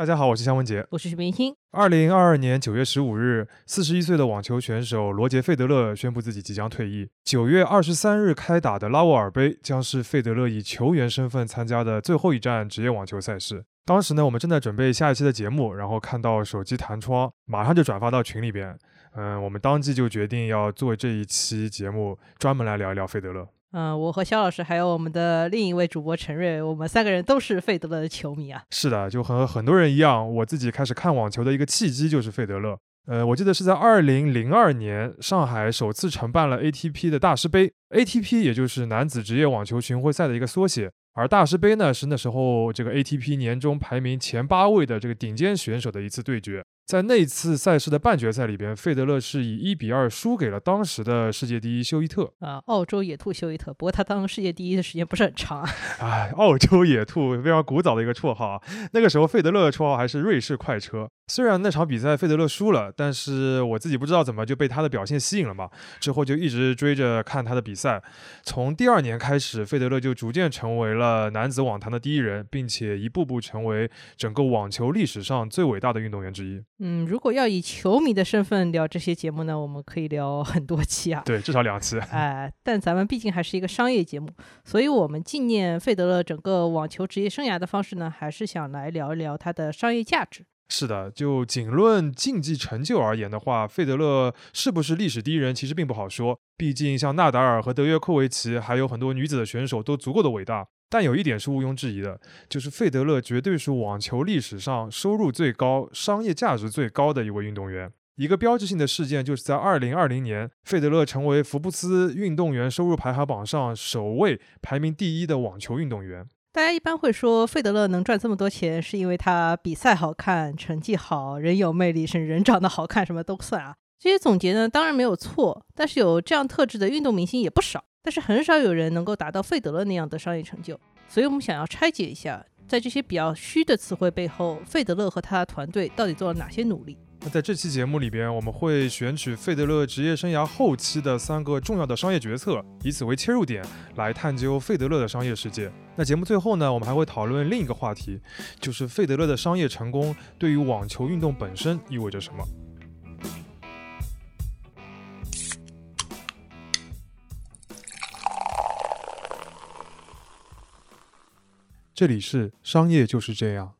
大家好，我是向文杰，我是徐明星。二零二二年九月十五日，四十一岁的网球选手罗杰·费德勒宣布自己即将退役。九月二十三日开打的拉沃尔杯将是费德勒以球员身份参加的最后一站职业网球赛事。当时呢，我们正在准备下一期的节目，然后看到手机弹窗，马上就转发到群里边。嗯，我们当即就决定要做这一期节目，专门来聊一聊费德勒。嗯，我和肖老师还有我们的另一位主播陈瑞，我们三个人都是费德勒的球迷啊。是的，就和很多人一样，我自己开始看网球的一个契机就是费德勒。呃，我记得是在二零零二年，上海首次承办了 ATP 的大师杯，ATP 也就是男子职业网球巡回赛的一个缩写，而大师杯呢是那时候这个 ATP 年终排名前八位的这个顶尖选手的一次对决。在那次赛事的半决赛里边，费德勒是以一比二输给了当时的世界第一休伊特啊，澳洲野兔休伊特。不过他当世界第一的时间不是很长啊。哎，澳洲野兔非常古早的一个绰号啊。那个时候费德勒的绰号还是瑞士快车。虽然那场比赛费德勒输了，但是我自己不知道怎么就被他的表现吸引了嘛。之后就一直追着看他的比赛。从第二年开始，费德勒就逐渐成为了男子网坛的第一人，并且一步步成为整个网球历史上最伟大的运动员之一。嗯，如果要以球迷的身份聊这些节目呢，我们可以聊很多期啊。对，至少两期。哎，但咱们毕竟还是一个商业节目，所以我们纪念费德勒整个网球职业生涯的方式呢，还是想来聊一聊他的商业价值。是的，就仅论竞技成就而言的话，费德勒是不是历史第一人，其实并不好说。毕竟像纳达尔和德约科维奇，还有很多女子的选手都足够的伟大。但有一点是毋庸置疑的，就是费德勒绝对是网球历史上收入最高、商业价值最高的一位运动员。一个标志性的事件就是在2020年，费德勒成为福布斯运动员收入排行榜上首位排名第一的网球运动员。大家一般会说，费德勒能赚这么多钱，是因为他比赛好看、成绩好、人有魅力，甚至人长得好看，什么都算啊。这些总结呢，当然没有错，但是有这样特质的运动明星也不少。但是很少有人能够达到费德勒那样的商业成就，所以我们想要拆解一下，在这些比较虚的词汇背后，费德勒和他的团队到底做了哪些努力？那在这期节目里边，我们会选取费德勒职业生涯后期的三个重要的商业决策，以此为切入点来探究费德勒的商业世界。那节目最后呢，我们还会讨论另一个话题，就是费德勒的商业成功对于网球运动本身意味着什么。这里是商业就是这样，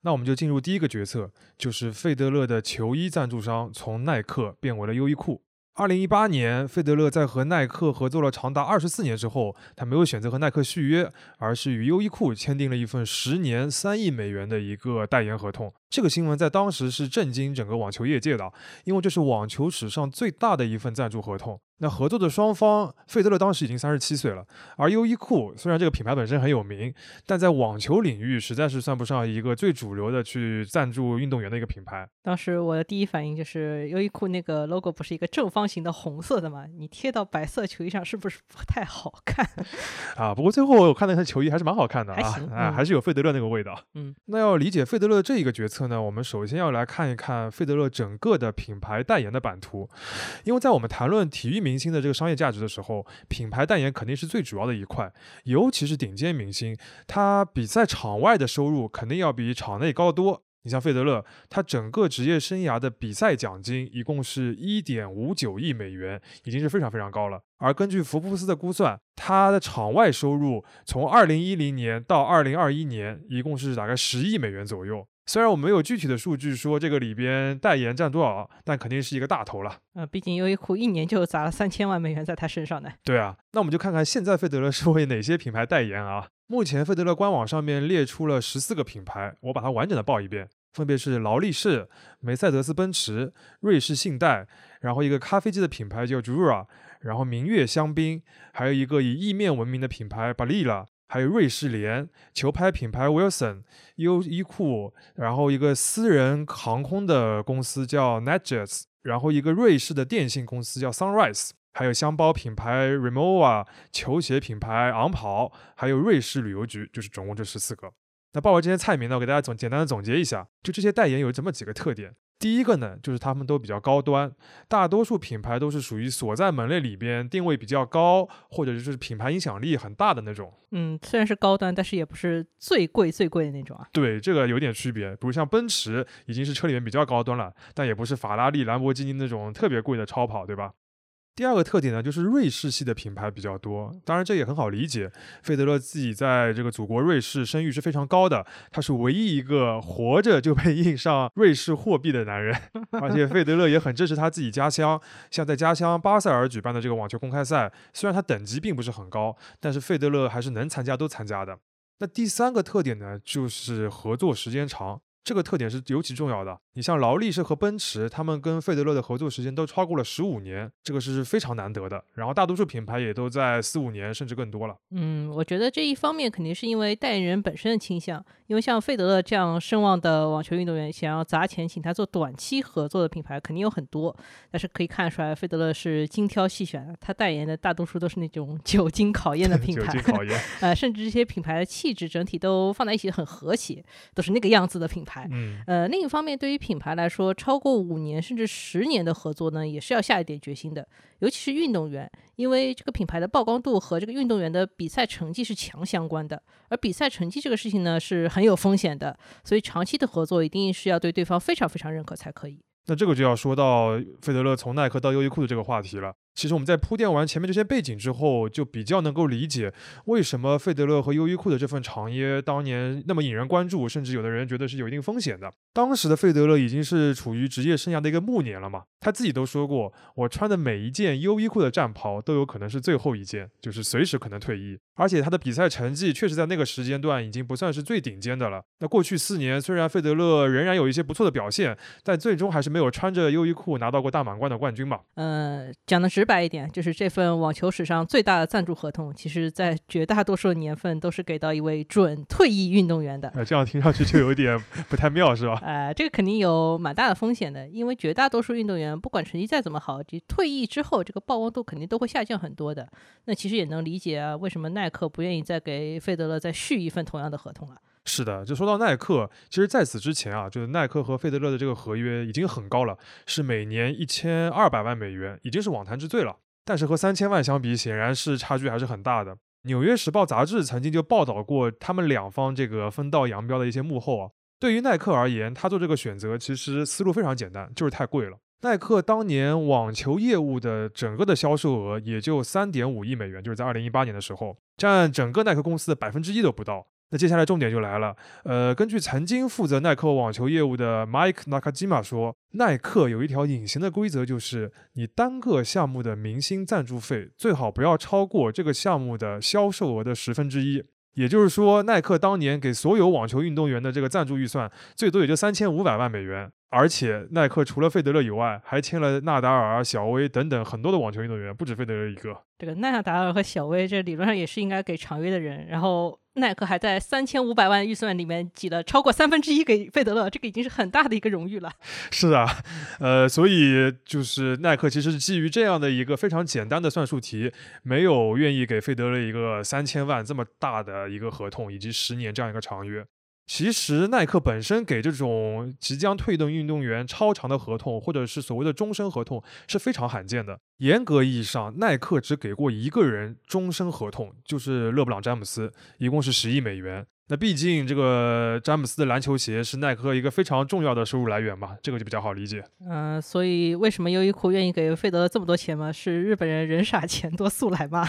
那我们就进入第一个决策，就是费德勒的球衣赞助商从耐克变为了优衣库。二零一八年，费德勒在和耐克合作了长达二十四年之后，他没有选择和耐克续约，而是与优衣库签订了一份十年三亿美元的一个代言合同。这个新闻在当时是震惊整个网球业界的，因为这是网球史上最大的一份赞助合同。那合作的双方，费德勒当时已经三十七岁了，而优衣库虽然这个品牌本身很有名，但在网球领域实在是算不上一个最主流的去赞助运动员的一个品牌。当时我的第一反应就是优衣库那个 logo 不是一个正方形的红色的吗？你贴到白色球衣上是不是不太好看？啊，不过最后我看了一下球衣还是蛮好看的啊，啊，还是有费德勒那个味道。嗯，那要理解费德勒这一个决策呢，我们首先要来看一看费德勒整个的品牌代言的版图，因为在我们谈论体育。明星的这个商业价值的时候，品牌代言肯定是最主要的一块，尤其是顶尖明星，他比赛场外的收入肯定要比场内高得多。你像费德勒，他整个职业生涯的比赛奖金一共是一点五九亿美元，已经是非常非常高了。而根据福布斯的估算，他的场外收入从二零一零年到二零二一年，一共是大概十亿美元左右。虽然我没有具体的数据说这个里边代言占多少，但肯定是一个大头了。呃，毕竟优衣库一年就砸了三千万美元在他身上呢。对啊，那我们就看看现在费德勒是为哪些品牌代言啊？目前费德勒官网上面列出了十四个品牌，我把它完整的报一遍，分别是劳力士、梅赛德斯奔驰、瑞士信贷，然后一个咖啡机的品牌叫 Jura，然后明月香槟，还有一个以意面闻名的品牌 Barilla。还有瑞士联球拍品牌 Wilson、优衣库，然后一个私人航空的公司叫 NetJets，然后一个瑞士的电信公司叫 Sunrise，还有箱包品牌 Rimowa、球鞋品牌昂跑，还有瑞士旅游局，就是总共这十四个。那报完这些菜名呢，我给大家总简单的总结一下，就这些代言有这么几个特点。第一个呢，就是他们都比较高端，大多数品牌都是属于所在门类里边定位比较高，或者就是品牌影响力很大的那种。嗯，虽然是高端，但是也不是最贵最贵的那种啊。对，这个有点区别。比如像奔驰，已经是车里面比较高端了，但也不是法拉利、兰博基尼那种特别贵的超跑，对吧？第二个特点呢，就是瑞士系的品牌比较多，当然这也很好理解。费德勒自己在这个祖国瑞士声誉是非常高的，他是唯一一个活着就被印上瑞士货币的男人。而且费德勒也很支持他自己家乡，像在家乡巴塞尔举办的这个网球公开赛，虽然他等级并不是很高，但是费德勒还是能参加都参加的。那第三个特点呢，就是合作时间长。这个特点是尤其重要的。你像劳力士和奔驰，他们跟费德勒的合作时间都超过了十五年，这个是非常难得的。然后大多数品牌也都在四五年甚至更多了。嗯，我觉得这一方面肯定是因为代言人本身的倾向。因为像费德勒这样声望的网球运动员，想要砸钱请他做短期合作的品牌肯定有很多。但是可以看出来，费德勒是精挑细选的，他代言的大多数都是那种 久经考验的品 牌。考验。呃，甚至这些品牌的气质整体都放在一起很和谐，都是那个样子的品牌。嗯，呃，另一方面，对于品牌来说，超过五年甚至十年的合作呢，也是要下一点决心的。尤其是运动员，因为这个品牌的曝光度和这个运动员的比赛成绩是强相关的。而比赛成绩这个事情呢，是很有风险的，所以长期的合作一定是要对对方非常非常认可才可以。那这个就要说到费德勒从耐克到优衣库的这个话题了。其实我们在铺垫完前面这些背景之后，就比较能够理解为什么费德勒和优衣库的这份长约当年那么引人关注，甚至有的人觉得是有一定风险的。当时的费德勒已经是处于职业生涯的一个暮年了嘛，他自己都说过，我穿的每一件优衣库的战袍都有可能是最后一件，就是随时可能退役。而且他的比赛成绩确实在那个时间段已经不算是最顶尖的了。那过去四年，虽然费德勒仍然有一些不错的表现，但最终还是没有穿着优衣库拿到过大满贯的冠军嘛。呃，讲的是白一点，就是这份网球史上最大的赞助合同，其实在绝大多数年份都是给到一位准退役运动员的。呃，这样听上去就有点 不太妙，是吧？呃，这个肯定有蛮大的风险的，因为绝大多数运动员不管成绩再怎么好，就退役之后，这个曝光度肯定都会下降很多的。那其实也能理解啊，为什么耐克不愿意再给费德勒再续一份同样的合同了。是的，就说到耐克，其实在此之前啊，就是耐克和费德勒的这个合约已经很高了，是每年一千二百万美元，已经是网坛之最了。但是和三千万相比，显然是差距还是很大的。《纽约时报》杂志曾经就报道过他们两方这个分道扬镳的一些幕后啊。对于耐克而言，他做这个选择其实思路非常简单，就是太贵了。耐克当年网球业务的整个的销售额也就三点五亿美元，就是在二零一八年的时候，占整个耐克公司的百分之一都不到。那接下来重点就来了，呃，根据曾经负责耐克网球业务的 Mike Nakajima 说，耐克有一条隐形的规则，就是你单个项目的明星赞助费最好不要超过这个项目的销售额的十分之一。也就是说，耐克当年给所有网球运动员的这个赞助预算，最多也就三千五百万美元。而且，耐克除了费德勒以外，还签了纳达尔、小威等等很多的网球运动员，不止费德勒一个。这个纳达尔和小威，这理论上也是应该给长约的人。然后，耐克还在三千五百万预算里面挤了超过三分之一给费德勒，这个已经是很大的一个荣誉了。是啊，呃，所以就是耐克其实是基于这样的一个非常简单的算术题，没有愿意给费德勒一个三千万这么大的一个合同，以及十年这样一个长约。其实，耐克本身给这种即将退役的运动员超长的合同，或者是所谓的终身合同，是非常罕见的。严格意义上，耐克只给过一个人终身合同，就是勒布朗·詹姆斯，一共是十亿美元。那毕竟这个詹姆斯的篮球鞋是耐克一个非常重要的收入来源嘛，这个就比较好理解。嗯，所以为什么优衣库愿意给费德勒这么多钱吗？是日本人人傻钱多速来吗？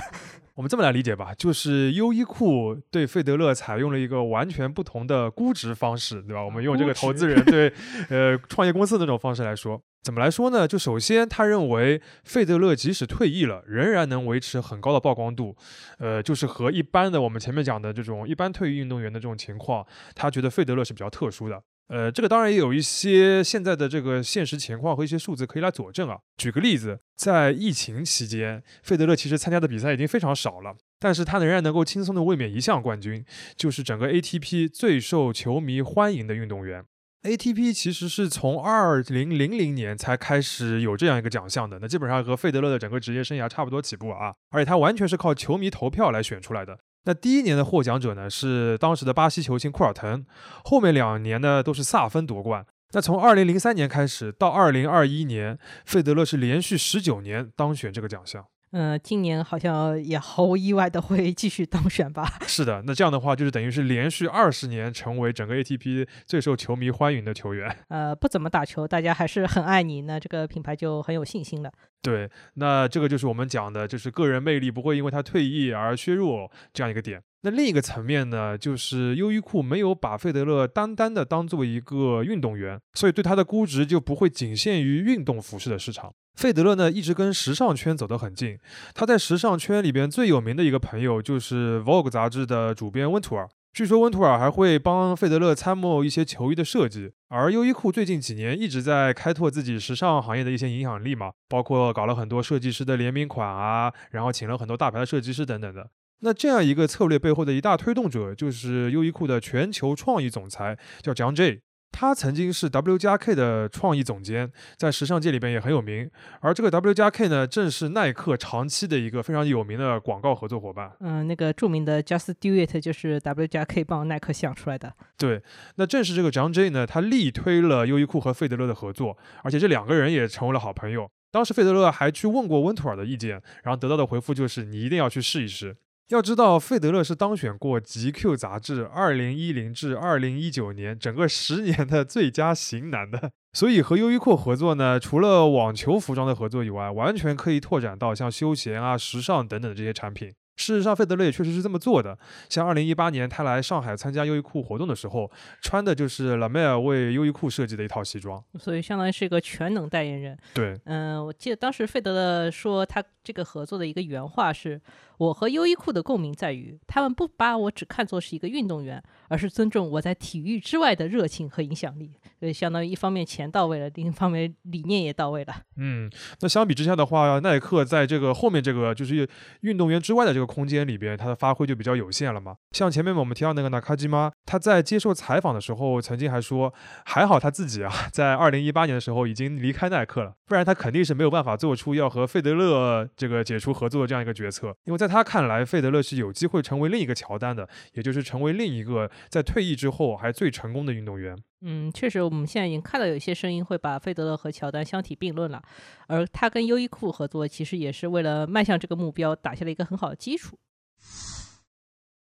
我们这么来理解吧，就是优衣库对费德勒采用了一个完全不同的估值方式，对吧？我们用这个投资人 对呃创业公司的那种方式来说。怎么来说呢？就首先，他认为费德勒即使退役了，仍然能维持很高的曝光度，呃，就是和一般的我们前面讲的这种一般退役运动员的这种情况，他觉得费德勒是比较特殊的。呃，这个当然也有一些现在的这个现实情况和一些数字可以来佐证啊。举个例子，在疫情期间，费德勒其实参加的比赛已经非常少了，但是他仍然能够轻松的卫冕一项冠军，就是整个 ATP 最受球迷欢迎的运动员。ATP 其实是从二零零零年才开始有这样一个奖项的，那基本上和费德勒的整个职业生涯差不多起步啊，而且他完全是靠球迷投票来选出来的。那第一年的获奖者呢是当时的巴西球星库尔滕，后面两年呢都是萨芬夺冠。那从二零零三年开始到二零二一年，费德勒是连续十九年当选这个奖项。嗯，今年好像也毫无意外的会继续当选吧？是的，那这样的话就是等于是连续二十年成为整个 ATP 最受球迷欢迎的球员。呃，不怎么打球，大家还是很爱你，那这个品牌就很有信心了。对，那这个就是我们讲的，就是个人魅力不会因为他退役而削弱这样一个点。那另一个层面呢，就是优衣库没有把费德勒单单的当做一个运动员，所以对他的估值就不会仅限于运动服饰的市场。费德勒呢，一直跟时尚圈走得很近，他在时尚圈里边最有名的一个朋友就是《Vogue》杂志的主编温图尔。据说温图尔还会帮费德勒参谋一些球衣的设计，而优衣库最近几年一直在开拓自己时尚行业的一些影响力嘛，包括搞了很多设计师的联名款啊，然后请了很多大牌的设计师等等的。那这样一个策略背后的一大推动者，就是优衣库的全球创意总裁，叫 John J。他曾经是 W 加 K 的创意总监，在时尚界里边也很有名。而这个 W 加 K 呢，正是耐克长期的一个非常有名的广告合作伙伴。嗯，那个著名的 Just Do It 就是 W 加 K 帮耐克想出来的。对，那正是这个 John J 呢，他力推了优衣库和费德勒的合作，而且这两个人也成为了好朋友。当时费德勒还去问过温图尔的意见，然后得到的回复就是你一定要去试一试。要知道，费德勒是当选过《GQ》杂志2010至2019年整个十年的最佳型男的，所以和优衣库合作呢，除了网球服装的合作以外，完全可以拓展到像休闲啊、时尚等等的这些产品。事实上，费德勒也确实是这么做的。像二零一八年他来上海参加优衣库活动的时候，穿的就是拉梅尔为优衣库设计的一套西装，所以相当于是一个全能代言人。对，嗯，我记得当时费德勒说他这个合作的一个原话是：“我和优衣库的共鸣在于，他们不把我只看作是一个运动员，而是尊重我在体育之外的热情和影响力。”所以相当于一方面钱到位了，另一方面理念也到位了。嗯，那相比之下的话，耐克在这个后面这个就是运动员之外的这个空间里边，它的发挥就比较有限了嘛。像前面我们提到那个纳卡基妈，他在接受采访的时候曾经还说，还好他自己啊，在二零一八年的时候已经离开耐克了，不然他肯定是没有办法做出要和费德勒这个解除合作的这样一个决策。因为在他看来，费德勒是有机会成为另一个乔丹的，也就是成为另一个在退役之后还最成功的运动员。嗯，确实，我们现在已经看到有一些声音会把费德勒和乔丹相提并论了，而他跟优衣库合作，其实也是为了迈向这个目标打下了一个很好的基础。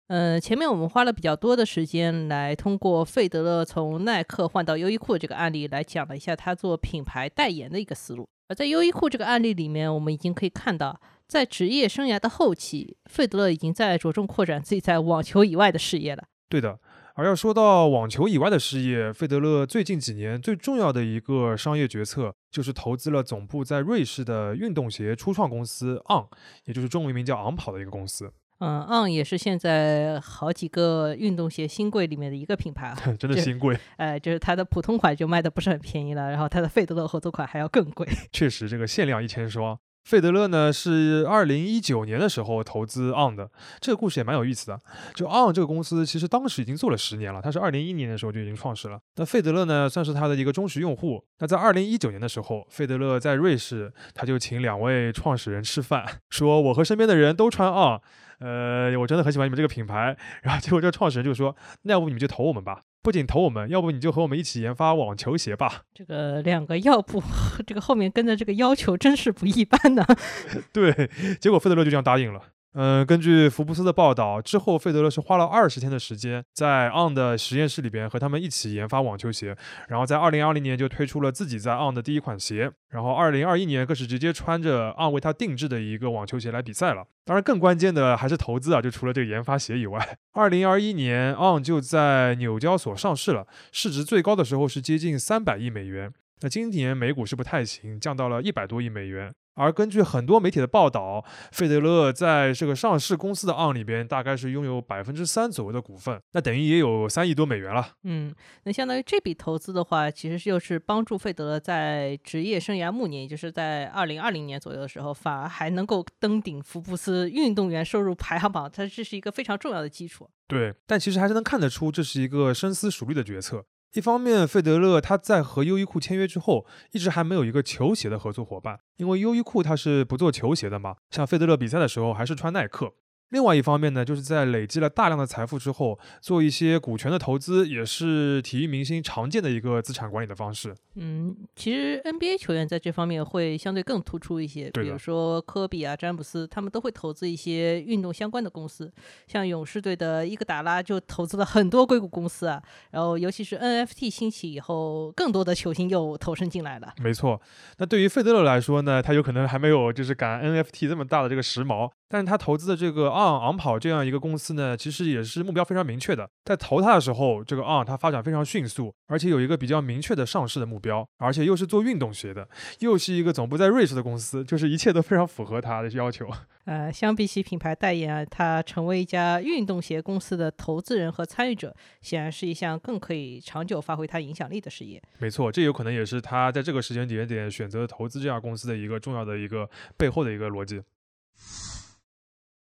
呃，前面我们花了比较多的时间来通过费德勒从耐克换到优衣库这个案例来讲了一下他做品牌代言的一个思路。而在优衣库这个案例里面，我们已经可以看到，在职业生涯的后期，费德勒已经在着重扩展自己在网球以外的事业了。对的。而要说到网球以外的事业，费德勒最近几年最重要的一个商业决策，就是投资了总部在瑞士的运动鞋初创公司 On，也就是中文名叫昂跑的一个公司。嗯，On 也是现在好几个运动鞋新贵里面的一个品牌啊，真的新贵。哎，就是它的普通款就卖的不是很便宜了，然后它的费德勒合作款还要更贵。确实，这个限量一千双。费德勒呢是二零一九年的时候投资 On 的，这个故事也蛮有意思的。就 On 这个公司其实当时已经做了十年了，它是二零一一年的时候就已经创始了。那费德勒呢算是他的一个忠实用户。那在二零一九年的时候，费德勒在瑞士，他就请两位创始人吃饭，说我和身边的人都穿 On，呃，我真的很喜欢你们这个品牌。然后结果这个创始人就说，那要不你们就投我们吧。不仅投我们，要不你就和我们一起研发网球鞋吧。这个两个要不，这个后面跟着这个要求真是不一般呢。对，结果费德勒就这样答应了。嗯，根据福布斯的报道，之后费德勒是花了二十天的时间在 On 的实验室里边和他们一起研发网球鞋，然后在二零二零年就推出了自己在 On 的第一款鞋，然后二零二一年更是直接穿着 On 为他定制的一个网球鞋来比赛了。当然，更关键的还是投资啊，就除了这个研发鞋以外，二零二一年 On 就在纽交所上市了，市值最高的时候是接近三百亿美元。那今年美股是不太行，降到了一百多亿美元。而根据很多媒体的报道，费德勒在这个上市公司的 On 里边，大概是拥有百分之三左右的股份，那等于也有三亿多美元了。嗯，那相当于这笔投资的话，其实就是帮助费德勒在职业生涯暮年，也就是在二零二零年左右的时候，反而还能够登顶福布斯运动员收入排行榜，它这是一个非常重要的基础。对，但其实还是能看得出，这是一个深思熟虑的决策。一方面，费德勒他在和优衣库签约之后，一直还没有一个球鞋的合作伙伴，因为优衣库它是不做球鞋的嘛。像费德勒比赛的时候，还是穿耐克。另外一方面呢，就是在累积了大量的财富之后，做一些股权的投资，也是体育明星常见的一个资产管理的方式。嗯，其实 NBA 球员在这方面会相对更突出一些，比如说科比啊、詹姆斯，他们都会投资一些运动相关的公司。像勇士队的伊戈达拉就投资了很多硅谷公司啊。然后，尤其是 NFT 兴起以后，更多的球星又投身进来了。没错，那对于费德勒来说呢，他有可能还没有就是赶 NFT 这么大的这个时髦。但是他投资的这个 On 昂跑这样一个公司呢，其实也是目标非常明确的。在投它的时候，这个 On 它发展非常迅速，而且有一个比较明确的上市的目标，而且又是做运动鞋的，又是一个总部在瑞士的公司，就是一切都非常符合他的要求。呃，相比起品牌代言啊，他成为一家运动鞋公司的投资人和参与者，显然是一项更可以长久发挥他影响力的事业。没错，这有可能也是他在这个时间节点选择投资这家公司的一个重要的一个背后的一个逻辑。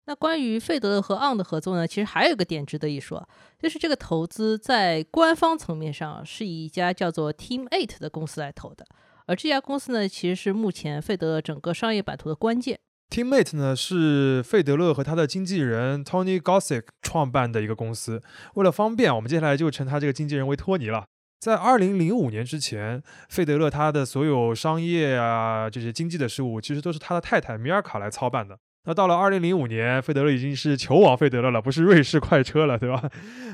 那关于费德勒和 On 的合作呢？其实还有一个点值得一说，就是这个投资在官方层面上是以一家叫做 Team Eight 的公司来投的，而这家公司呢，其实是目前费德勒整个商业版图的关键。Team Eight 呢是费德勒和他的经纪人 Tony Gossick 创办的一个公司。为了方便，我们接下来就称他这个经纪人为托尼了。在2005年之前，费德勒他的所有商业啊这些经济的事务，其实都是他的太太米尔卡来操办的。那到了二零零五年，费德勒已经是球王费德勒了，不是瑞士快车了，对吧？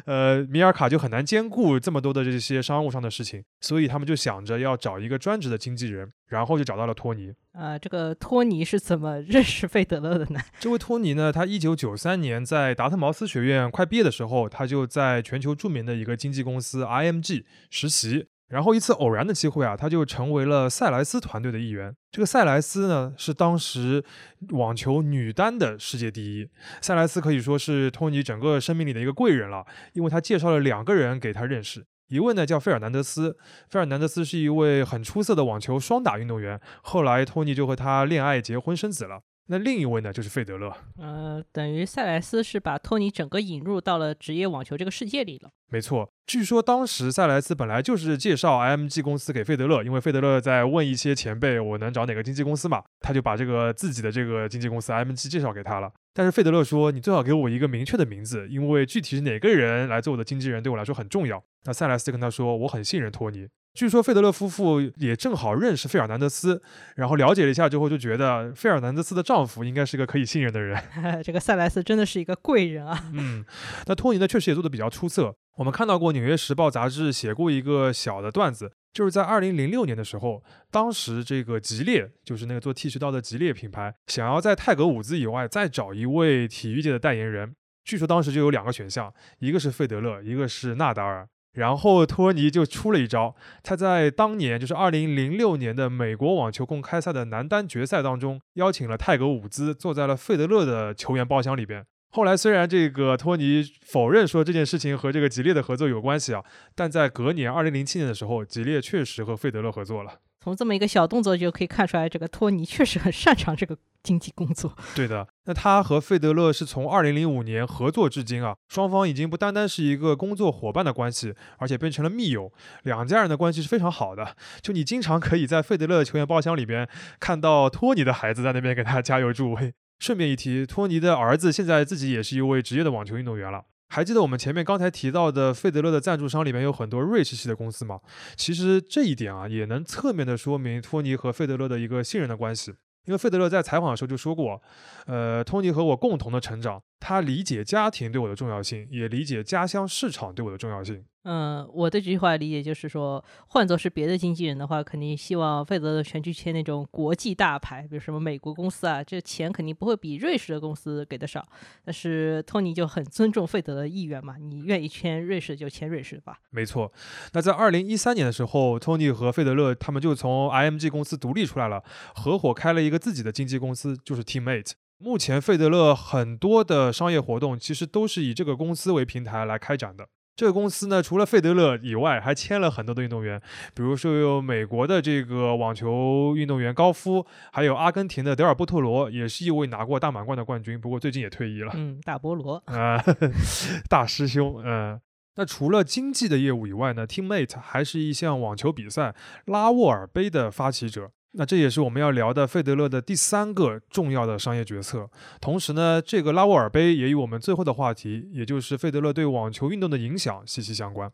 呃，米尔卡就很难兼顾这么多的这些商务上的事情，所以他们就想着要找一个专职的经纪人，然后就找到了托尼。啊，这个托尼是怎么认识费德勒的呢？这位托尼呢，他一九九三年在达特茅斯学院快毕业的时候，他就在全球著名的一个经纪公司 IMG 实习。然后一次偶然的机会啊，他就成为了塞莱斯团队的一员。这个塞莱斯呢，是当时网球女单的世界第一。塞莱斯可以说是托尼整个生命里的一个贵人了，因为他介绍了两个人给他认识。一位呢叫费尔南德斯，费尔南德斯是一位很出色的网球双打运动员。后来托尼就和他恋爱、结婚、生子了。那另一位呢，就是费德勒。呃，等于塞莱斯是把托尼整个引入到了职业网球这个世界里了。没错，据说当时塞莱斯本来就是介绍 IMG 公司给费德勒，因为费德勒在问一些前辈，我能找哪个经纪公司嘛？他就把这个自己的这个经纪公司 IMG 介绍给他了。但是费德勒说，你最好给我一个明确的名字，因为具体是哪个人来做我的经纪人，对我来说很重要。那塞莱斯跟他说，我很信任托尼。据说费德勒夫妇也正好认识费尔南德斯，然后了解了一下之后，就觉得费尔南德斯的丈夫应该是个可以信任的人。这个塞莱斯真的是一个贵人啊。嗯，那托尼呢，确实也做的比较出色。我们看到过《纽约时报》杂志写过一个小的段子，就是在二零零六年的时候，当时这个吉列，就是那个做剃须刀的吉列品牌，想要在泰格伍兹以外再找一位体育界的代言人。据说当时就有两个选项，一个是费德勒，一个是纳达尔。然后托尼就出了一招，他在当年就是二零零六年的美国网球公开赛的男单决赛当中，邀请了泰格伍兹坐在了费德勒的球员包厢里边。后来虽然这个托尼否认说这件事情和这个吉列的合作有关系啊，但在隔年二零零七年的时候，吉列确实和费德勒合作了。从这么一个小动作就可以看出来，这个托尼确实很擅长这个经纪工作。对的，那他和费德勒是从二零零五年合作至今啊，双方已经不单单是一个工作伙伴的关系，而且变成了密友。两家人的关系是非常好的，就你经常可以在费德勒球员包厢里边看到托尼的孩子在那边给他加油助威。顺便一提，托尼的儿子现在自己也是一位职业的网球运动员了。还记得我们前面刚才提到的费德勒的赞助商里面有很多瑞士系的公司吗？其实这一点啊，也能侧面的说明托尼和费德勒的一个信任的关系。因为费德勒在采访的时候就说过，呃，托尼和我共同的成长，他理解家庭对我的重要性，也理解家乡市场对我的重要性。嗯，我对这句话的理解就是说，换作是别的经纪人的话，肯定希望费德勒全去签那种国际大牌，比如什么美国公司啊，这钱肯定不会比瑞士的公司给的少。但是托尼就很尊重费德勒意愿嘛，你愿意签瑞士就签瑞士吧。没错。那在二零一三年的时候，托尼和费德勒他们就从 IMG 公司独立出来了，合伙开了一个自己的经纪公司，就是 Teammate。目前费德勒很多的商业活动其实都是以这个公司为平台来开展的。这个公司呢，除了费德勒以外，还签了很多的运动员，比如说有美国的这个网球运动员高夫，还有阿根廷的德尔波特罗，也是一位拿过大满贯的冠军，不过最近也退役了。嗯，大菠萝啊，大师兄。嗯，那除了经济的业务以外呢，Teammate 还是一项网球比赛——拉沃尔杯的发起者。那这也是我们要聊的费德勒的第三个重要的商业决策。同时呢，这个拉沃尔杯也与我们最后的话题，也就是费德勒对网球运动的影响息息相关。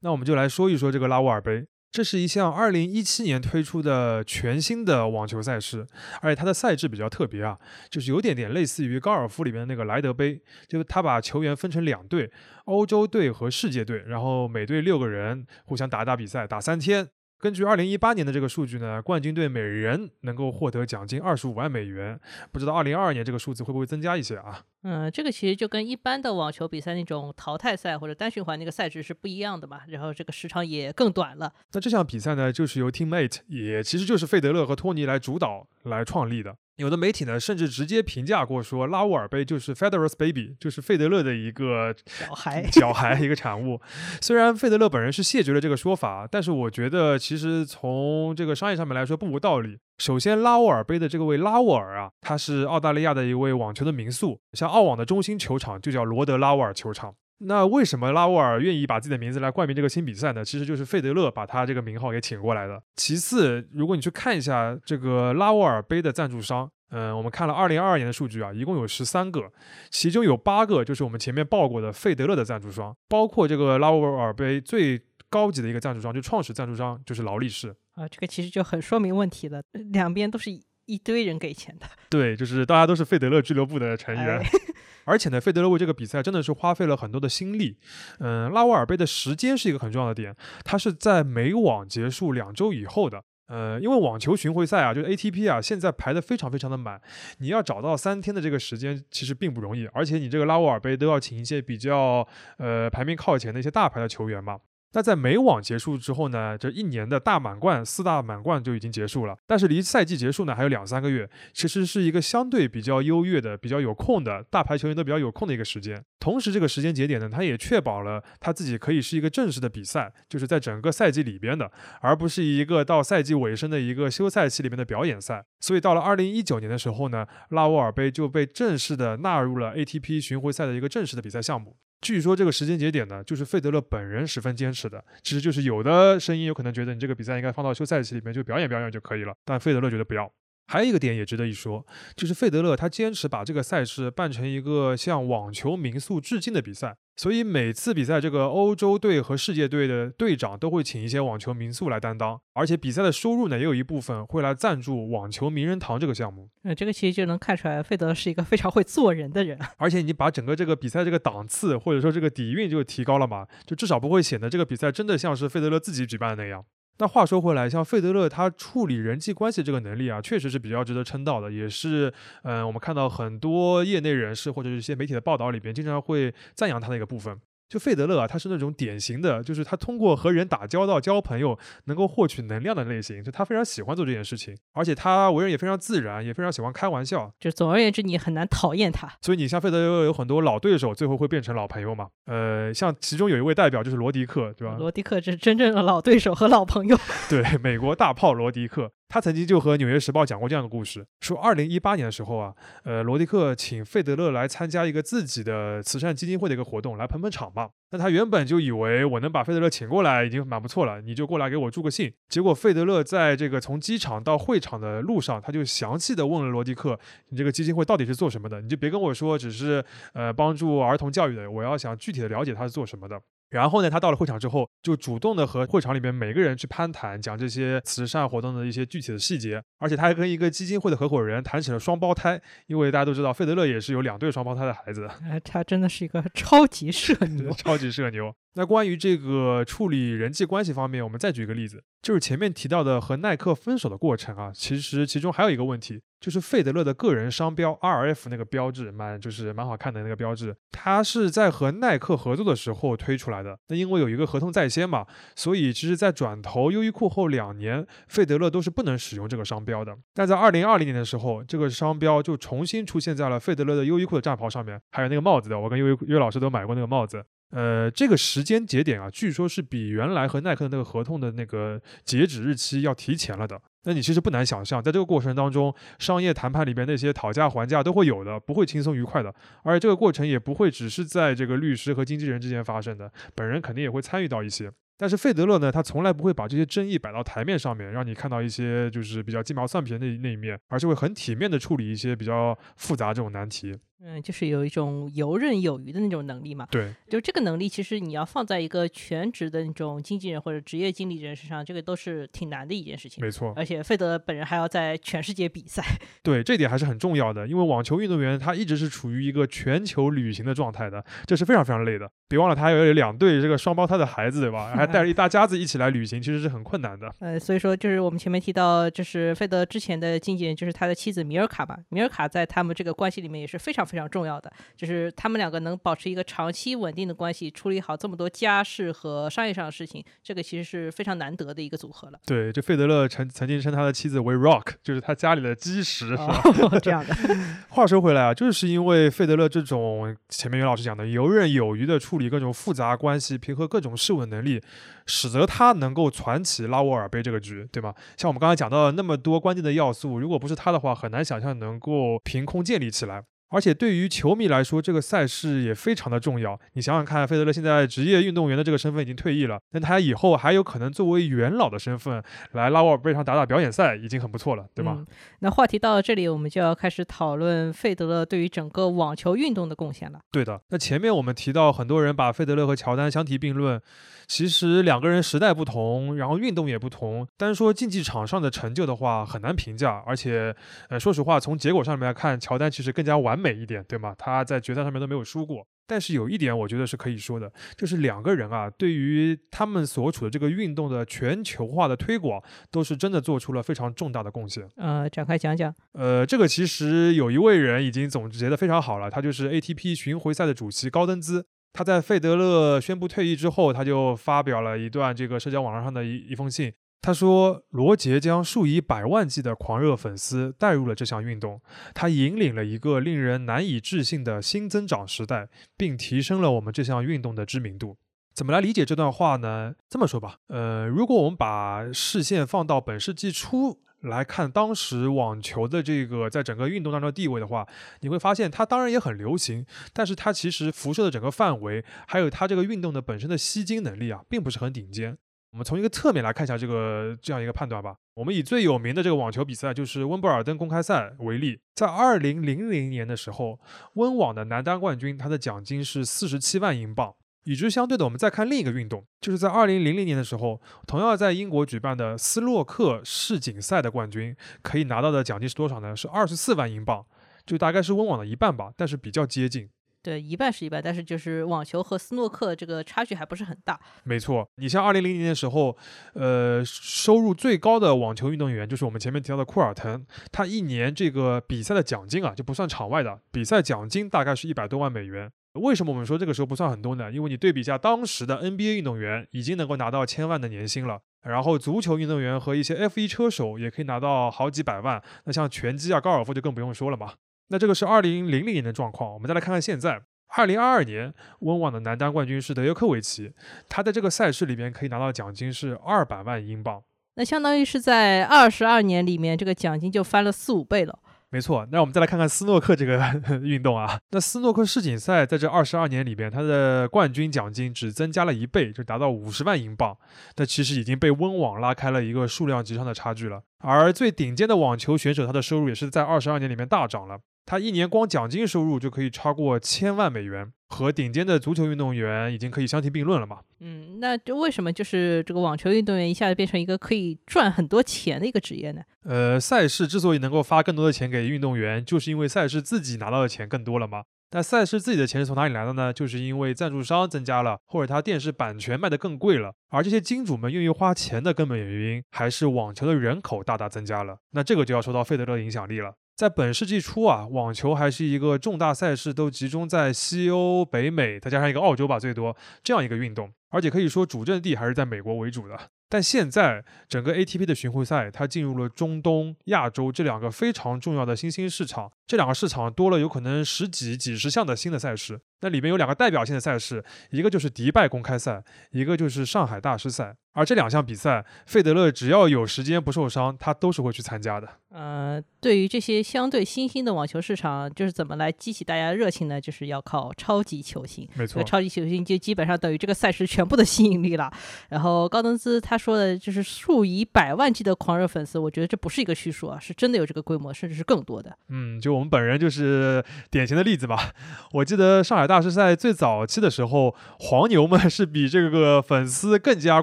那我们就来说一说这个拉沃尔杯。这是一项2017年推出的全新的网球赛事，而且它的赛制比较特别啊，就是有点点类似于高尔夫里面的那个莱德杯，就是它把球员分成两队，欧洲队和世界队，然后每队六个人互相打打比赛，打三天。根据二零一八年的这个数据呢，冠军队每人能够获得奖金二十五万美元。不知道二零二二年这个数字会不会增加一些啊？嗯，这个其实就跟一般的网球比赛那种淘汰赛或者单循环那个赛制是不一样的嘛。然后这个时长也更短了。那这项比赛呢，就是由 Teammate，也其实就是费德勒和托尼来主导来创立的。有的媒体呢，甚至直接评价过说，拉沃尔杯就是 Federer's baby，就是费德勒的一个小孩，小孩一个产物。虽然费德勒本人是谢绝了这个说法，但是我觉得其实从这个商业上面来说不无道理。首先，拉沃尔杯的这个位拉沃尔啊，他是澳大利亚的一位网球的名宿，像澳网的中心球场就叫罗德拉沃尔球场。那为什么拉沃尔愿意把自己的名字来冠名这个新比赛呢？其实就是费德勒把他这个名号给请过来的。其次，如果你去看一下这个拉沃尔杯的赞助商，嗯，我们看了二零二二年的数据啊，一共有十三个，其中有八个就是我们前面报过的费德勒的赞助商，包括这个拉沃尔杯最高级的一个赞助商，就创始赞助商就是劳力士啊。这个其实就很说明问题了，两边都是一堆人给钱的。对，就是大家都是费德勒俱乐部的成员。而且呢，费德勒为这个比赛真的是花费了很多的心力。嗯，拉沃尔杯的时间是一个很重要的点，它是在美网结束两周以后的。呃，因为网球巡回赛啊，就是 ATP 啊，现在排的非常非常的满，你要找到三天的这个时间其实并不容易。而且你这个拉沃尔杯都要请一些比较呃排名靠前的一些大牌的球员嘛。那在美网结束之后呢，这一年的大满贯、四大满贯就已经结束了。但是离赛季结束呢还有两三个月，其实是一个相对比较优越的、比较有空的大牌球员都比较有空的一个时间。同时，这个时间节点呢，他也确保了他自己可以是一个正式的比赛，就是在整个赛季里边的，而不是一个到赛季尾声的一个休赛期里面的表演赛。所以到了二零一九年的时候呢，拉沃尔杯就被正式的纳入了 ATP 巡回赛的一个正式的比赛项目。据说这个时间节点呢，就是费德勒本人十分坚持的。其实就是有的声音有可能觉得你这个比赛应该放到休赛期里面就表演表演就可以了，但费德勒觉得不要。还有一个点也值得一说，就是费德勒他坚持把这个赛事办成一个向网球民宿致敬的比赛，所以每次比赛这个欧洲队和世界队的队长都会请一些网球民宿来担当，而且比赛的收入呢也有一部分会来赞助网球名人堂这个项目。那这个其实就能看出来，费德勒是一个非常会做人的人，而且你把整个这个比赛这个档次或者说这个底蕴就提高了嘛，就至少不会显得这个比赛真的像是费德勒自己举办的那样。那话说回来，像费德勒他处理人际关系这个能力啊，确实是比较值得称道的，也是，嗯，我们看到很多业内人士或者是一些媒体的报道里边，经常会赞扬他的一个部分。就费德勒啊，他是那种典型的，就是他通过和人打交道、交朋友，能够获取能量的类型。就他非常喜欢做这件事情，而且他为人也非常自然，也非常喜欢开玩笑。就总而言之，你很难讨厌他。所以你像费德勒有很多老对手，最后会变成老朋友嘛？呃，像其中有一位代表就是罗迪克，对吧？罗迪克是真正的老对手和老朋友。对，美国大炮罗迪克。他曾经就和《纽约时报》讲过这样的故事，说二零一八年的时候啊，呃，罗迪克请费德勒来参加一个自己的慈善基金会的一个活动，来捧捧场嘛。那他原本就以为我能把费德勒请过来已经蛮不错了，你就过来给我助个兴。结果费德勒在这个从机场到会场的路上，他就详细的问了罗迪克，你这个基金会到底是做什么的？你就别跟我说只是呃帮助儿童教育的，我要想具体的了解他是做什么的。然后呢，他到了会场之后，就主动的和会场里面每个人去攀谈，讲这些慈善活动的一些具体的细节，而且他还跟一个基金会的合伙人谈起了双胞胎，因为大家都知道费德勒也是有两对双胞胎的孩子。哎，他真的是一个 超级社 牛，超级社牛。那关于这个处理人际关系方面，我们再举一个例子，就是前面提到的和耐克分手的过程啊，其实其中还有一个问题，就是费德勒的个人商标 RF 那个标志，蛮就是蛮好看的那个标志，它是在和耐克合作的时候推出来的。那因为有一个合同在先嘛，所以其实在转投优衣库后两年，费德勒都是不能使用这个商标的。但在二零二零年的时候，这个商标就重新出现在了费德勒的优衣库的战袍上面，还有那个帽子的，我跟优优优老师都买过那个帽子。呃，这个时间节点啊，据说是比原来和耐克的那个合同的那个截止日期要提前了的。那你其实不难想象，在这个过程当中，商业谈判里边那些讨价还价都会有的，不会轻松愉快的。而且这个过程也不会只是在这个律师和经纪人之间发生的，本人肯定也会参与到一些。但是费德勒呢，他从来不会把这些争议摆到台面上面，让你看到一些就是比较鸡毛蒜皮的那那一面，而是会很体面的处理一些比较复杂这种难题。嗯，就是有一种游刃有余的那种能力嘛。对，就这个能力，其实你要放在一个全职的那种经纪人或者职业经理人身上，这个都是挺难的一件事情。没错。而且费德本人还要在全世界比赛。对，这点还是很重要的，因为网球运动员他一直是处于一个全球旅行的状态的，这是非常非常累的。别忘了他还有两对这个双胞胎的孩子，对吧？还带着一大家子一起来旅行，其实是很困难的。呃，所以说就是我们前面提到，就是费德之前的经纪人就是他的妻子米尔卡嘛，米尔卡在他们这个关系里面也是非常非常重要的。就是他们两个能保持一个长期稳定的关系，处理好这么多家事和商业上的事情，这个其实是非常难得的一个组合了。对，这费德勒曾曾经称他的妻子为 Rock，就是他家里的基石。是吧 这样的。话说回来啊，就是因为费德勒这种前面袁老师讲的游刃有余的处理各种复杂关系、平和各种事物的能力，使得他能够传起拉沃尔杯这个局，对吗？像我们刚才讲到的那么多关键的要素，如果不是他的话，很难想象能够凭空建立起来。而且对于球迷来说，这个赛事也非常的重要。你想想看，费德勒现在职业运动员的这个身份已经退役了，那他以后还有可能作为元老的身份来拉沃尔杯上打打表演赛，已经很不错了，对吧？那话题到了这里，我们就要开始讨论费德勒对于整个网球运动的贡献了。对的。那前面我们提到，很多人把费德勒和乔丹相提并论。其实两个人时代不同，然后运动也不同。单说竞技场上的成就的话，很难评价。而且，呃，说实话，从结果上面来看，乔丹其实更加完美一点，对吗？他在决赛上面都没有输过。但是有一点，我觉得是可以说的，就是两个人啊，对于他们所处的这个运动的全球化的推广，都是真的做出了非常重大的贡献。呃，展开讲讲。呃，这个其实有一位人已经总结的非常好了，他就是 ATP 巡回赛的主席高登兹。他在费德勒宣布退役之后，他就发表了一段这个社交网络上的一一封信。他说：“罗杰将数以百万计的狂热粉丝带入了这项运动，他引领了一个令人难以置信的新增长时代，并提升了我们这项运动的知名度。”怎么来理解这段话呢？这么说吧，呃，如果我们把视线放到本世纪初。来看当时网球的这个在整个运动当中的地位的话，你会发现它当然也很流行，但是它其实辐射的整个范围，还有它这个运动的本身的吸金能力啊，并不是很顶尖。我们从一个侧面来看一下这个这样一个判断吧。我们以最有名的这个网球比赛，就是温布尔登公开赛为例，在二零零零年的时候，温网的男单冠军他的奖金是四十七万英镑。与之相对的，我们再看另一个运动，就是在二零零零年的时候，同样在英国举办的斯洛克世锦赛的冠军，可以拿到的奖金是多少呢？是二十四万英镑，就大概是温网的一半吧，但是比较接近。对，一半是一半，但是就是网球和斯诺克这个差距还不是很大。没错，你像二零零零年的时候，呃，收入最高的网球运动员就是我们前面提到的库尔滕，他一年这个比赛的奖金啊，就不算场外的比赛奖金，大概是一百多万美元。为什么我们说这个时候不算很多呢？因为你对比一下当时的 NBA 运动员已经能够拿到千万的年薪了，然后足球运动员和一些 F1 车手也可以拿到好几百万，那像拳击啊、高尔夫就更不用说了嘛。那这个是二零零零年的状况，我们再来看看现在，二零二二年温网的男单冠军是德约科维奇，他在这个赛事里面可以拿到奖金是二百万英镑，那相当于是在二十二年里面这个奖金就翻了四五倍了。没错，那我们再来看看斯诺克这个 运动啊。那斯诺克世锦赛在这二十二年里边，它的冠军奖金只增加了一倍，就达到五十万英镑。那其实已经被温网拉开了一个数量级上的差距了。而最顶尖的网球选手，他的收入也是在二十二年里面大涨了。他一年光奖金收入就可以超过千万美元，和顶尖的足球运动员已经可以相提并论了嘛？嗯，那这为什么就是这个网球运动员一下子变成一个可以赚很多钱的一个职业呢？呃，赛事之所以能够发更多的钱给运动员，就是因为赛事自己拿到的钱更多了嘛？但赛事自己的钱是从哪里来的呢？就是因为赞助商增加了，或者他电视版权卖得更贵了。而这些金主们愿意花钱的根本原因，还是网球的人口大大增加了。那这个就要说到费德勒的影响力了。在本世纪初啊，网球还是一个重大赛事都集中在西欧、北美，再加上一个澳洲吧，最多这样一个运动，而且可以说主阵地还是在美国为主的。但现在整个 ATP 的巡回赛，它进入了中东、亚洲这两个非常重要的新兴市场，这两个市场多了有可能十几、几十项的新的赛事。那里面有两个代表性的赛事，一个就是迪拜公开赛，一个就是上海大师赛。而这两项比赛，费德勒只要有时间不受伤，他都是会去参加的。呃，对于这些相对新兴的网球市场，就是怎么来激起大家热情呢？就是要靠超级球星。没错，超级球星就基本上等于这个赛事全部的吸引力了。然后高登兹他说的就是数以百万计的狂热粉丝，我觉得这不是一个虚数啊，是真的有这个规模，甚至是更多的。嗯，就我我们本人就是典型的例子吧。我记得上海大师赛最早期的时候，黄牛们是比这个粉丝更加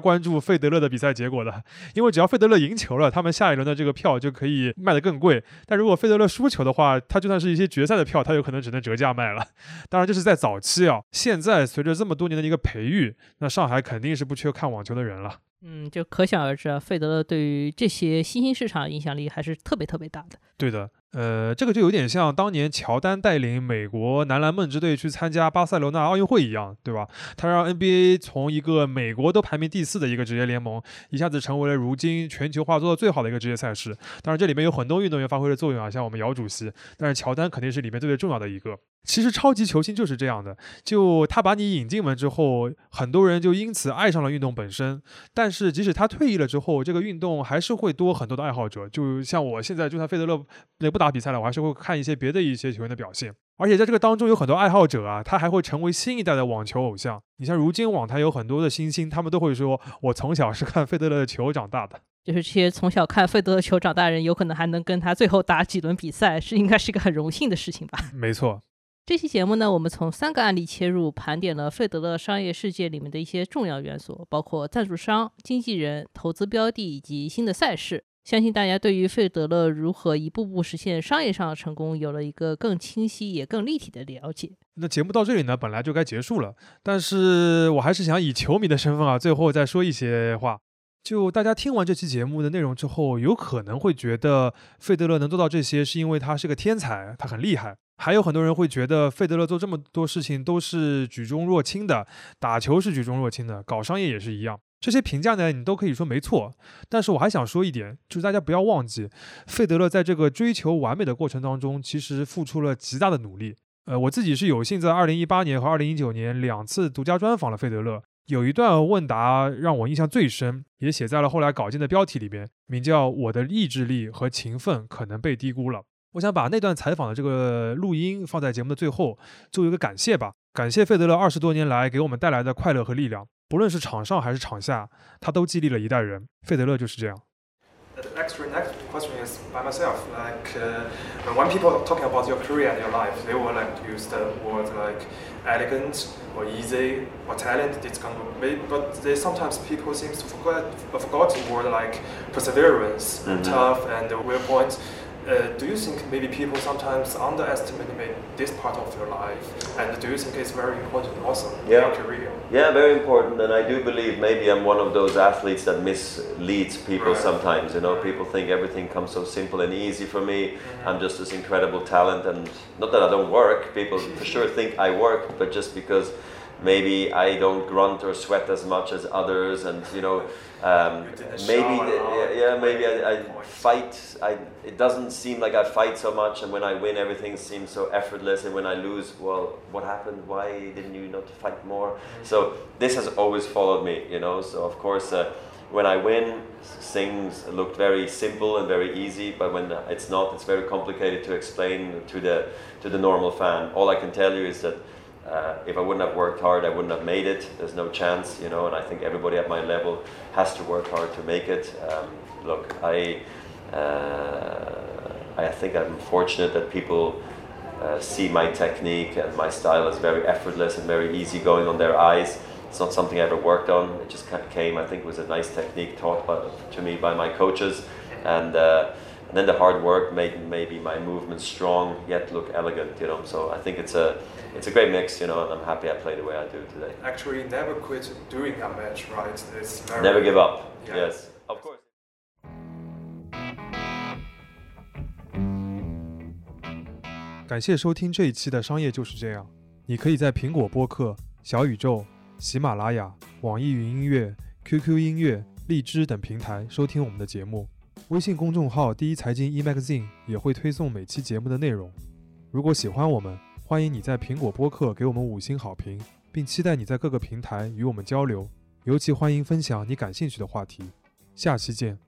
关注费德勒的比赛结果的，因为只要费德勒赢球了，他们下一轮的这个票就可以。卖的更贵，但如果费德勒输球的话，他就算是一些决赛的票，他有可能只能折价卖了。当然这是在早期啊，现在随着这么多年的一个培育，那上海肯定是不缺看网球的人了。嗯，就可想而知啊，费德勒对于这些新兴市场影响力还是特别特别大的。对的。呃，这个就有点像当年乔丹带领美国男篮梦之队去参加巴塞罗那奥运会一样，对吧？他让 NBA 从一个美国都排名第四的一个职业联盟，一下子成为了如今全球化做的最好的一个职业赛事。当然，这里面有很多运动员发挥了作用啊，像我们姚主席，但是乔丹肯定是里面最最重要的一个。其实超级球星就是这样的，就他把你引进门之后，很多人就因此爱上了运动本身。但是即使他退役了之后，这个运动还是会多很多的爱好者。就像我现在，就算费德勒那不打比赛了，我还是会看一些别的一些球员的表现。而且在这个当中有很多爱好者啊，他还会成为新一代的网球偶像。你像如今网坛有很多的新星，他们都会说，我从小是看费德勒的球长大的。就是这些从小看费德勒球长大的人，有可能还能跟他最后打几轮比赛，是应该是一个很荣幸的事情吧？没错。这期节目呢，我们从三个案例切入，盘点了费德勒商业世界里面的一些重要元素，包括赞助商、经纪人、投资标的以及新的赛事。相信大家对于费德勒如何一步步实现商业上的成功，有了一个更清晰也更立体的了解。那节目到这里呢，本来就该结束了，但是我还是想以球迷的身份啊，最后再说一些话。就大家听完这期节目的内容之后，有可能会觉得费德勒能做到这些，是因为他是个天才，他很厉害。还有很多人会觉得费德勒做这么多事情都是举重若轻的，打球是举重若轻的，搞商业也是一样。这些评价呢，你都可以说没错。但是我还想说一点，就是大家不要忘记，费德勒在这个追求完美的过程当中，其实付出了极大的努力。呃，我自己是有幸在2018年和2019年两次独家专访了费德勒，有一段问答让我印象最深，也写在了后来稿件的标题里边，名叫“我的意志力和勤奋可能被低估了”。我想把那段采访的这个录音放在节目的最后，作为一个感谢吧。感谢费德勒二十多年来给我们带来的快乐和力量，不论是场上还是场下，他都激励了一代人。费德勒就是这样。The next next question is by myself. Like when people talking about your career and your life, they will like use the word like elegant or easy or talent. This kind of but they sometimes people seems to forget forgot the word like perseverance, tough, and will point. Uh, do you think maybe people sometimes underestimate this part of your life? And do you think it's very important also yeah. in your career? Yeah, very important. And I do believe maybe I'm one of those athletes that misleads people right. sometimes. You know, people think everything comes so simple and easy for me. Mm-hmm. I'm just this incredible talent. And not that I don't work, people for sure think I work, but just because maybe I don't grunt or sweat as much as others, and you know, um, maybe the, yeah, maybe I, I, fight. I it doesn't seem like I fight so much, and when I win, everything seems so effortless, and when I lose, well, what happened? Why didn't you not fight more? So this has always followed me, you know. So of course. Uh, when I win, things look very simple and very easy, but when it's not, it's very complicated to explain to the to the normal fan. All I can tell you is that uh, if I wouldn't have worked hard, I wouldn't have made it. There's no chance, you know. And I think everybody at my level has to work hard to make it. Um, look, I, uh, I think I'm fortunate that people uh, see my technique and my style as very effortless and very easy going on their eyes. It's not something I ever worked on. It just kind of came. I think it was a nice technique taught by, to me by my coaches, and. Uh, and then the hard work made maybe my movement strong yet look elegant, you know. So I think it's a it's a great mix, you know, and I'm happy I play the way I do today. Actually, never quit doing a match, right? It's very never give up. Yeah. Yes, of course. 感谢收听这一期的商业就是这样。你可以在苹果播客、小宇宙、喜马拉雅、网易云音乐、QQ 音乐、荔枝等平台收听我们的节目。微信公众号“第一财经 e magazine” 也会推送每期节目的内容。如果喜欢我们，欢迎你在苹果播客给我们五星好评，并期待你在各个平台与我们交流。尤其欢迎分享你感兴趣的话题。下期见。